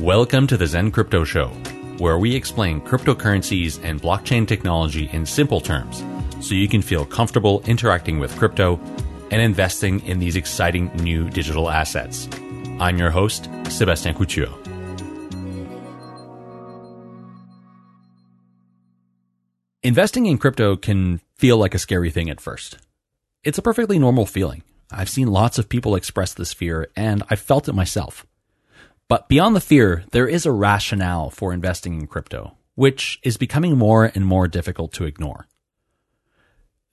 Welcome to the Zen Crypto Show, where we explain cryptocurrencies and blockchain technology in simple terms so you can feel comfortable interacting with crypto and investing in these exciting new digital assets. I'm your host, Sebastien Couture. Investing in crypto can feel like a scary thing at first. It's a perfectly normal feeling. I've seen lots of people express this fear, and I've felt it myself. But beyond the fear, there is a rationale for investing in crypto, which is becoming more and more difficult to ignore.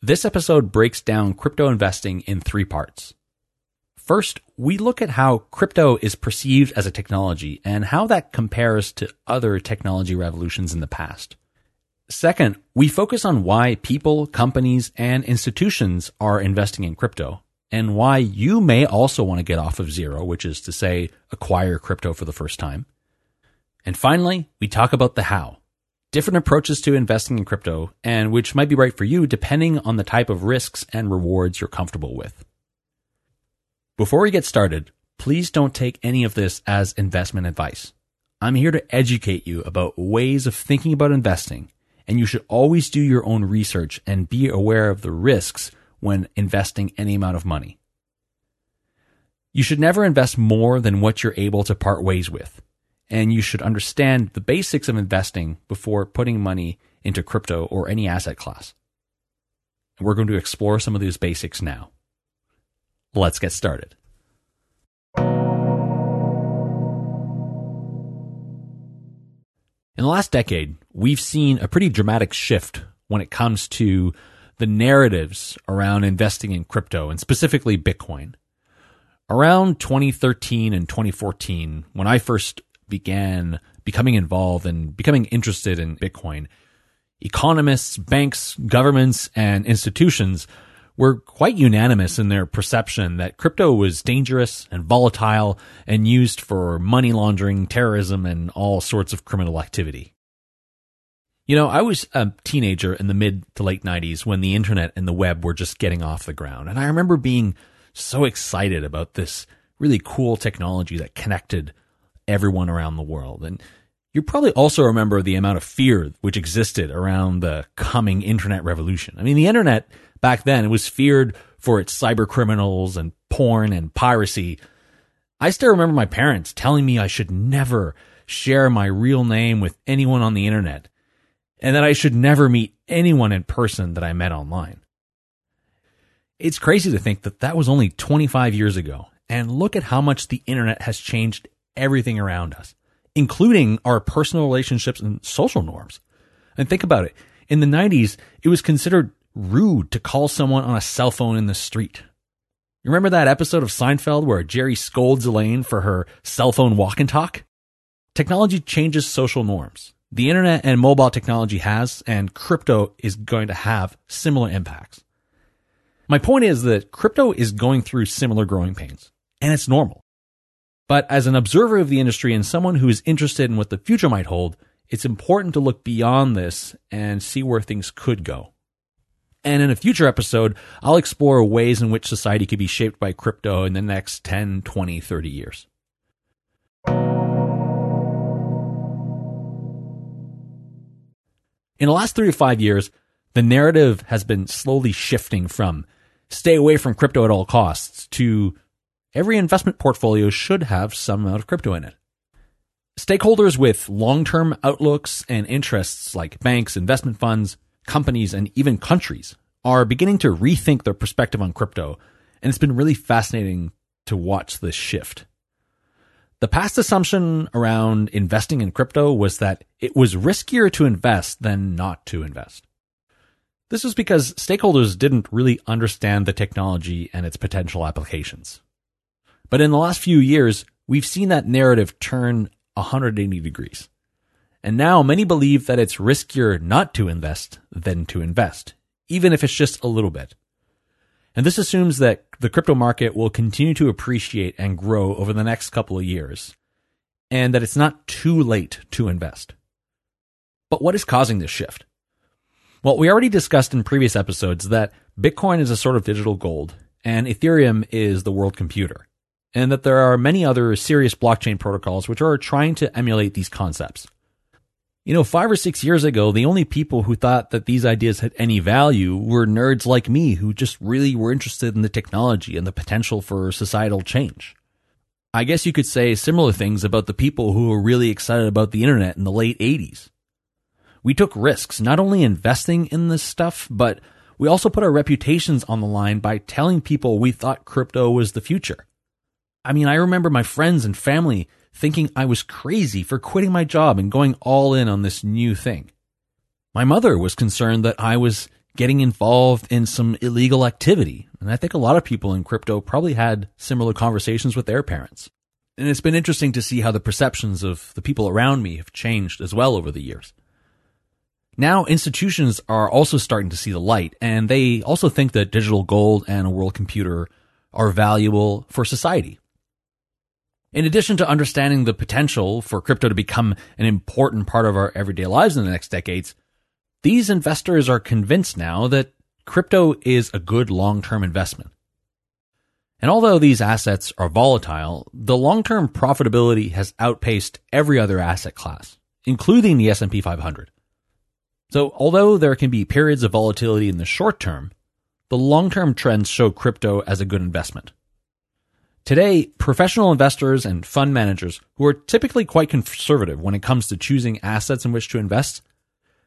This episode breaks down crypto investing in three parts. First, we look at how crypto is perceived as a technology and how that compares to other technology revolutions in the past. Second, we focus on why people, companies, and institutions are investing in crypto and why you may also want to get off of zero, which is to say, acquire crypto for the first time. And finally, we talk about the how, different approaches to investing in crypto and which might be right for you depending on the type of risks and rewards you're comfortable with. Before we get started, please don't take any of this as investment advice. I'm here to educate you about ways of thinking about investing and you should always do your own research and be aware of the risks when investing any amount of money. You should never invest more than what you're able to part ways with. And you should understand the basics of investing before putting money into crypto or any asset class. And we're going to explore some of these basics now. Let's get started. In the last decade, we've seen a pretty dramatic shift when it comes to the narratives around investing in crypto and specifically Bitcoin. Around 2013 and 2014, when I first began becoming involved and becoming interested in Bitcoin, economists, banks, governments, and institutions were quite unanimous in their perception that crypto was dangerous and volatile and used for money laundering, terrorism, and all sorts of criminal activity. You know, I was a teenager in the mid to late 90s when the internet and the web were just getting off the ground. And I remember being so excited about this really cool technology that connected everyone around the world. And you probably also remember the amount of fear which existed around the coming internet revolution. I mean, the internet back then, it was feared for its cyber criminals and porn and piracy. I still remember my parents telling me I should never share my real name with anyone on the internet and that I should never meet anyone in person that I met online. It's crazy to think that that was only 25 years ago. And look at how much the internet has changed everything around us, including our personal relationships and social norms. And think about it. In the 90s, it was considered rude to call someone on a cell phone in the street. You remember that episode of Seinfeld where Jerry scolds Elaine for her cell phone walk and talk? Technology changes social norms. The internet and mobile technology has, and crypto is going to have similar impacts. My point is that crypto is going through similar growing pains, and it's normal. But as an observer of the industry and someone who is interested in what the future might hold, it's important to look beyond this and see where things could go. And in a future episode, I'll explore ways in which society could be shaped by crypto in the next 10, 20, 30 years. In the last three to five years, the narrative has been slowly shifting from stay away from crypto at all costs to every investment portfolio should have some amount of crypto in it. Stakeholders with long-term outlooks and interests like banks, investment funds, companies, and even countries are beginning to rethink their perspective on crypto. And it's been really fascinating to watch this shift. The past assumption around investing in crypto was that it was riskier to invest than not to invest. This was because stakeholders didn't really understand the technology and its potential applications. But in the last few years, we've seen that narrative turn 180 degrees. And now many believe that it's riskier not to invest than to invest, even if it's just a little bit. And this assumes that the crypto market will continue to appreciate and grow over the next couple of years, and that it's not too late to invest. But what is causing this shift? Well, we already discussed in previous episodes that Bitcoin is a sort of digital gold, and Ethereum is the world computer. and that there are many other serious blockchain protocols which are trying to emulate these concepts. You know, five or six years ago, the only people who thought that these ideas had any value were nerds like me who just really were interested in the technology and the potential for societal change. I guess you could say similar things about the people who were really excited about the internet in the late 80s. We took risks, not only investing in this stuff, but we also put our reputations on the line by telling people we thought crypto was the future. I mean, I remember my friends and family thinking I was crazy for quitting my job and going all in on this new thing. My mother was concerned that I was getting involved in some illegal activity. And I think a lot of people in crypto probably had similar conversations with their parents. And it's been interesting to see how the perceptions of the people around me have changed as well over the years. Now institutions are also starting to see the light and they also think that digital gold and a world computer are valuable for society. In addition to understanding the potential for crypto to become an important part of our everyday lives in the next decades, these investors are convinced now that crypto is a good long-term investment. And although these assets are volatile, the long-term profitability has outpaced every other asset class, including the S&P 500. So although there can be periods of volatility in the short term, the long-term trends show crypto as a good investment. Today, professional investors and fund managers who are typically quite conservative when it comes to choosing assets in which to invest,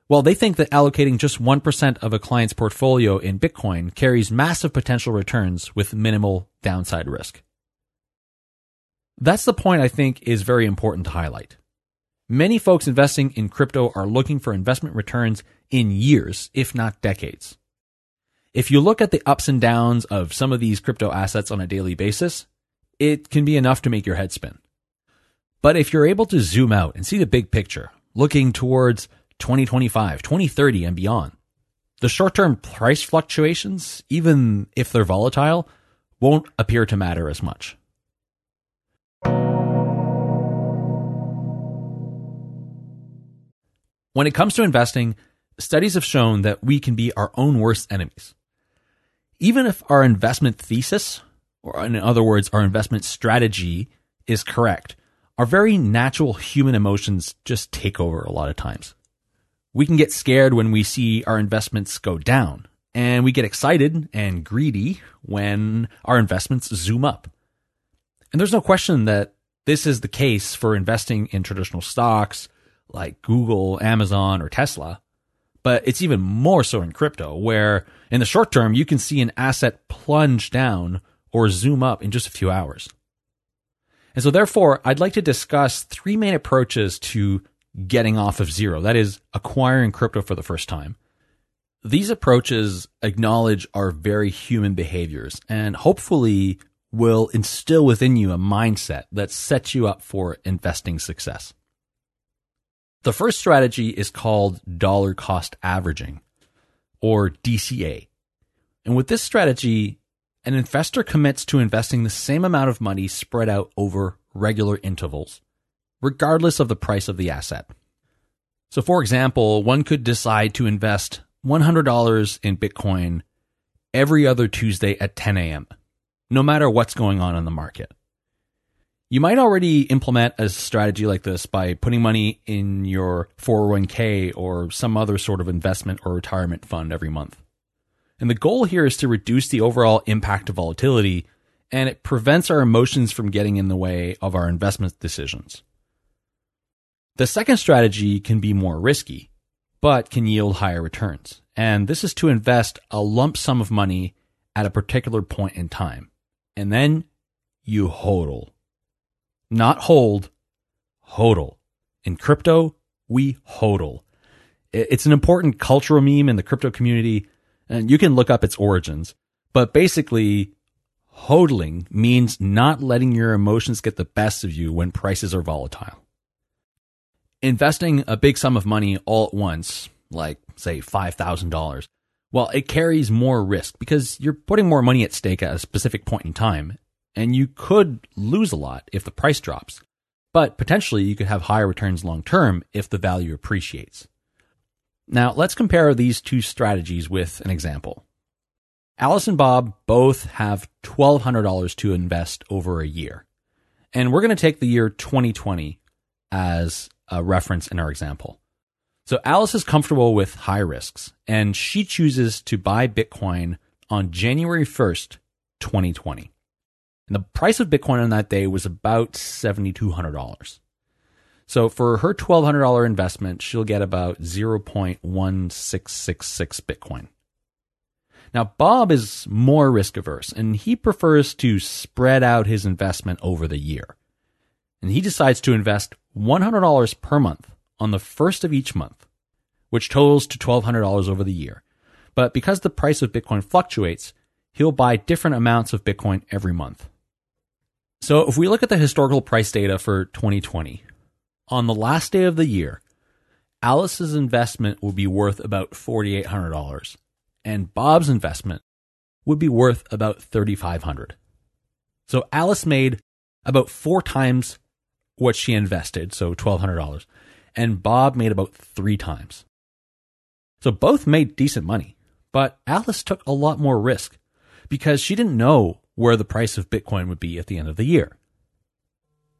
well, they think that allocating just 1% of a client's portfolio in Bitcoin carries massive potential returns with minimal downside risk. That's the point I think is very important to highlight. Many folks investing in crypto are looking for investment returns in years, if not decades. If you look at the ups and downs of some of these crypto assets on a daily basis, it can be enough to make your head spin. But if you're able to zoom out and see the big picture, looking towards 2025, 2030 and beyond, the short-term price fluctuations, even if they're volatile, won't appear to matter as much. When it comes to investing, studies have shown that we can be our own worst enemies. Even if our investment thesis or in other words, our investment strategy is correct, our very natural human emotions just take over a lot of times. We can get scared when we see our investments go down, and we get excited and greedy when our investments zoom up. And there's no question that this is the case for investing in traditional stocks like Google, Amazon, or Tesla. But it's even more so in crypto, where in the short term, you can see an asset plunge down or zoom up in just a few hours. And so therefore, I'd like to discuss three main approaches to getting off of zero. That is acquiring crypto for the first time. These approaches acknowledge our very human behaviors and hopefully will instill within you a mindset that sets you up for investing success. The first strategy is called dollar cost averaging or DCA. And with this strategy, an investor commits to investing the same amount of money spread out over regular intervals, regardless of the price of the asset. So, for example, one could decide to invest $100 in Bitcoin every other Tuesday at 10 a.m., no matter what's going on in the market. You might already implement a strategy like this by putting money in your 401k or some other sort of investment or retirement fund every month. And the goal here is to reduce the overall impact of volatility and it prevents our emotions from getting in the way of our investment decisions. The second strategy can be more risky, but can yield higher returns. And this is to invest a lump sum of money at a particular point in time. And then you hodl. Not hold, hodl. In crypto, we hodl. It's an important cultural meme in the crypto community and you can look up its origins. But basically, hodling means not letting your emotions get the best of you when prices are volatile. Investing a big sum of money all at once, like say $5,000, well, it carries more risk because you're putting more money at stake at a specific point in time, and you could lose a lot if the price drops. But potentially you could have higher returns long term if the value appreciates. Now, let's compare these two strategies with an example. Alice and Bob both have $1,200 to invest over a year. And we're going to take the year 2020 as a reference in our example. So Alice is comfortable with high risks and she chooses to buy Bitcoin on January 1st, 2020. And the price of Bitcoin on that day was about $7,200. So for her $1,200 investment, she'll get about 0.1666 Bitcoin. Now, Bob is more risk averse and he prefers to spread out his investment over the year. And he decides to invest $100 per month on the first of each month, which totals to $1,200 over the year. But because the price of Bitcoin fluctuates, he'll buy different amounts of Bitcoin every month. So if we look at the historical price data for 2020, on the last day of the year, Alice's investment would be worth about $4,800 and Bob's investment would be worth about 3,500. So Alice made about four times what she invested, so $1,200, and Bob made about three times. So both made decent money, but Alice took a lot more risk because she didn't know where the price of Bitcoin would be at the end of the year.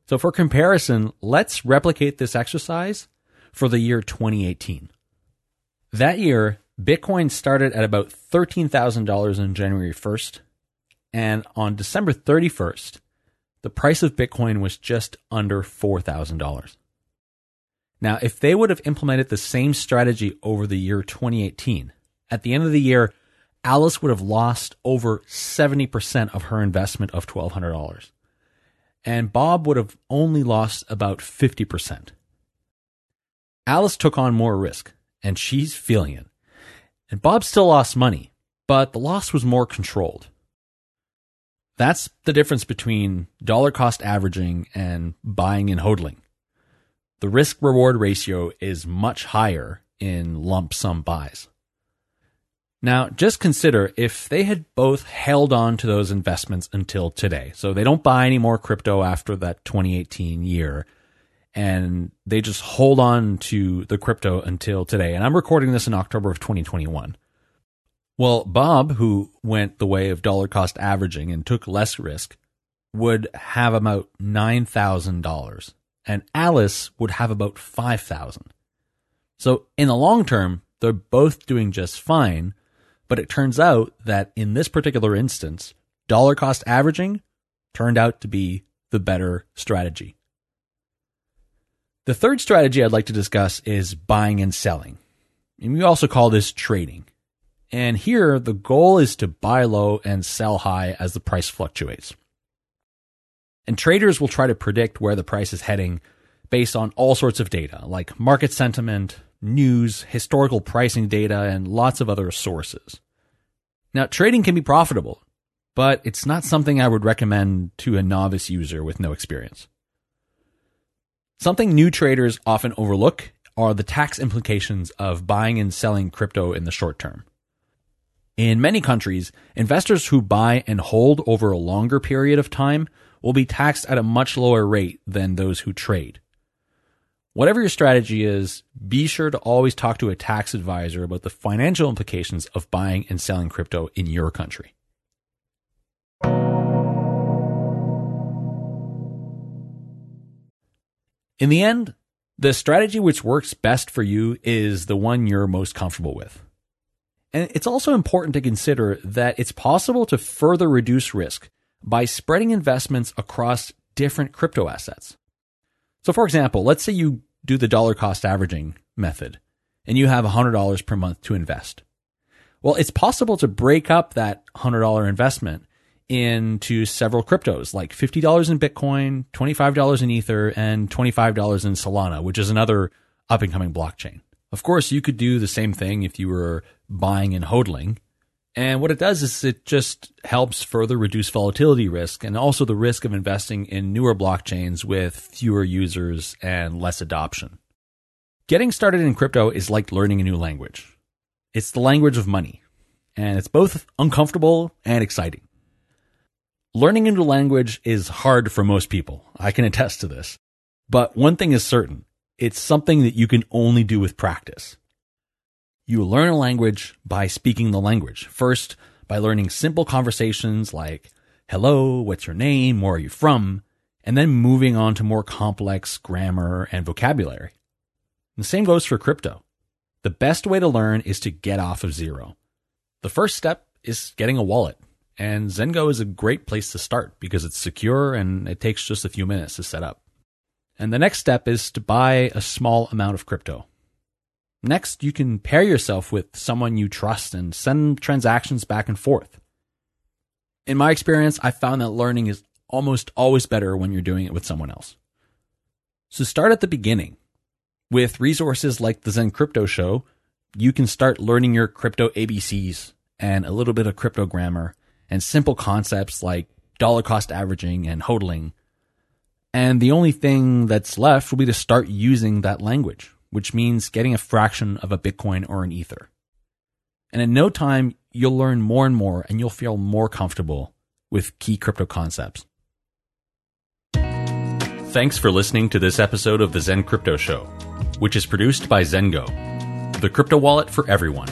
So for comparison, let's replicate this exercise for the year 2018. That year, Bitcoin started at about $13,000 on January 1st, and on December 31st, the price of Bitcoin was just under $4,000. Now, if they would have implemented the same strategy over the year 2018, at the end of the year, Alice would have lost over 70% of her investment of $1,200. And Bob would have only lost about 50%. Alice took on more risk, and she's feeling it. And Bob still lost money, but the loss was more controlled. That's the difference between dollar cost averaging and buying and hodling. The risk reward ratio is much higher in lump sum buys. Now, just consider if they had both held on to those investments until today. So they don't buy any more crypto after that 2018 year and they just hold on to the crypto until today. And I'm recording this in October of 2021. Well, Bob, who went the way of dollar cost averaging and took less risk, would have about $9,000 and Alice would have about 5,000. So in the long term, they're both doing just fine. But it turns out that in this particular instance, dollar cost averaging turned out to be the better strategy. The third strategy I'd like to discuss is buying and selling. And we also call this trading. And here, the goal is to buy low and sell high as the price fluctuates. And traders will try to predict where the price is heading based on all sorts of data, like market sentiment, news, historical pricing data, and lots of other sources. Now, trading can be profitable, but it's not something I would recommend to a novice user with no experience. Something new traders often overlook are the tax implications of buying and selling crypto in the short term. In many countries, investors who buy and hold over a longer period of time will be taxed at a much lower rate than those who trade. Whatever your strategy is, be sure to always talk to a tax advisor about the financial implications of buying and selling crypto in your country. In the end, the strategy which works best for you is the one you're most comfortable with. And it's also important to consider that it's possible to further reduce risk by spreading investments across different crypto assets. So, for example, let's say you do the dollar cost averaging method and you have $100 per month to invest. Well, it's possible to break up that $100 investment into several cryptos like $50 in Bitcoin, $25 in Ether, and $25 in Solana, which is another up and coming blockchain. Of course, you could do the same thing if you were buying and hodling. And what it does is it just helps further reduce volatility risk and also the risk of investing in newer blockchains with fewer users and less adoption. Getting started in crypto is like learning a new language. It's the language of money, and it's both uncomfortable and exciting. Learning a new language is hard for most people. I can attest to this. But one thing is certain it's something that you can only do with practice. You learn a language by speaking the language. First, by learning simple conversations like, hello, what's your name? Where are you from? and then moving on to more complex grammar and vocabulary. the same goes for crypto. The best way to learn is to get off of zero. The first step is getting a wallet, and Zengo is a great place to start because it's secure and it takes just a few minutes to set up. And the next step is to buy a small amount of crypto. Next, you can pair yourself with someone you trust and send transactions back and forth. In my experience, I found that learning is almost always better when you're doing it with someone else. So start at the beginning. With resources like the Zen Crypto Show, you can start learning your crypto ABCs and a little bit of crypto grammar and simple concepts like dollar cost averaging and hodling. And the only thing that's left will be to start using that language which means getting a fraction of a Bitcoin or an Ether. And in no time, you'll learn more and more and you'll feel more comfortable with key crypto concepts. Thanks for listening to this episode of the Zen Crypto Show, which is produced by Zengo, the crypto wallet for everyone,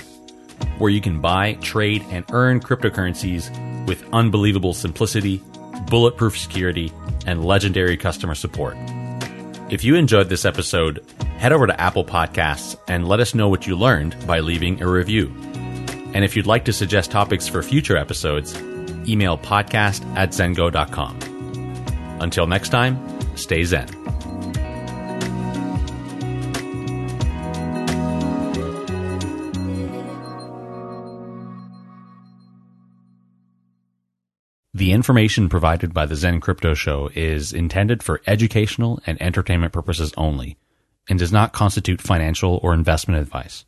where you can buy, trade, and earn cryptocurrencies with unbelievable simplicity, bulletproof security, and legendary customer support. If you enjoyed this episode, head over to Apple Podcasts and let us know what you learned by leaving a review. And if you'd like to suggest topics for future episodes, email podcast at zengo.com. Until next time, stay zen. The information provided by the Zen Crypto Show is intended for educational and entertainment purposes only and does not constitute financial or investment advice.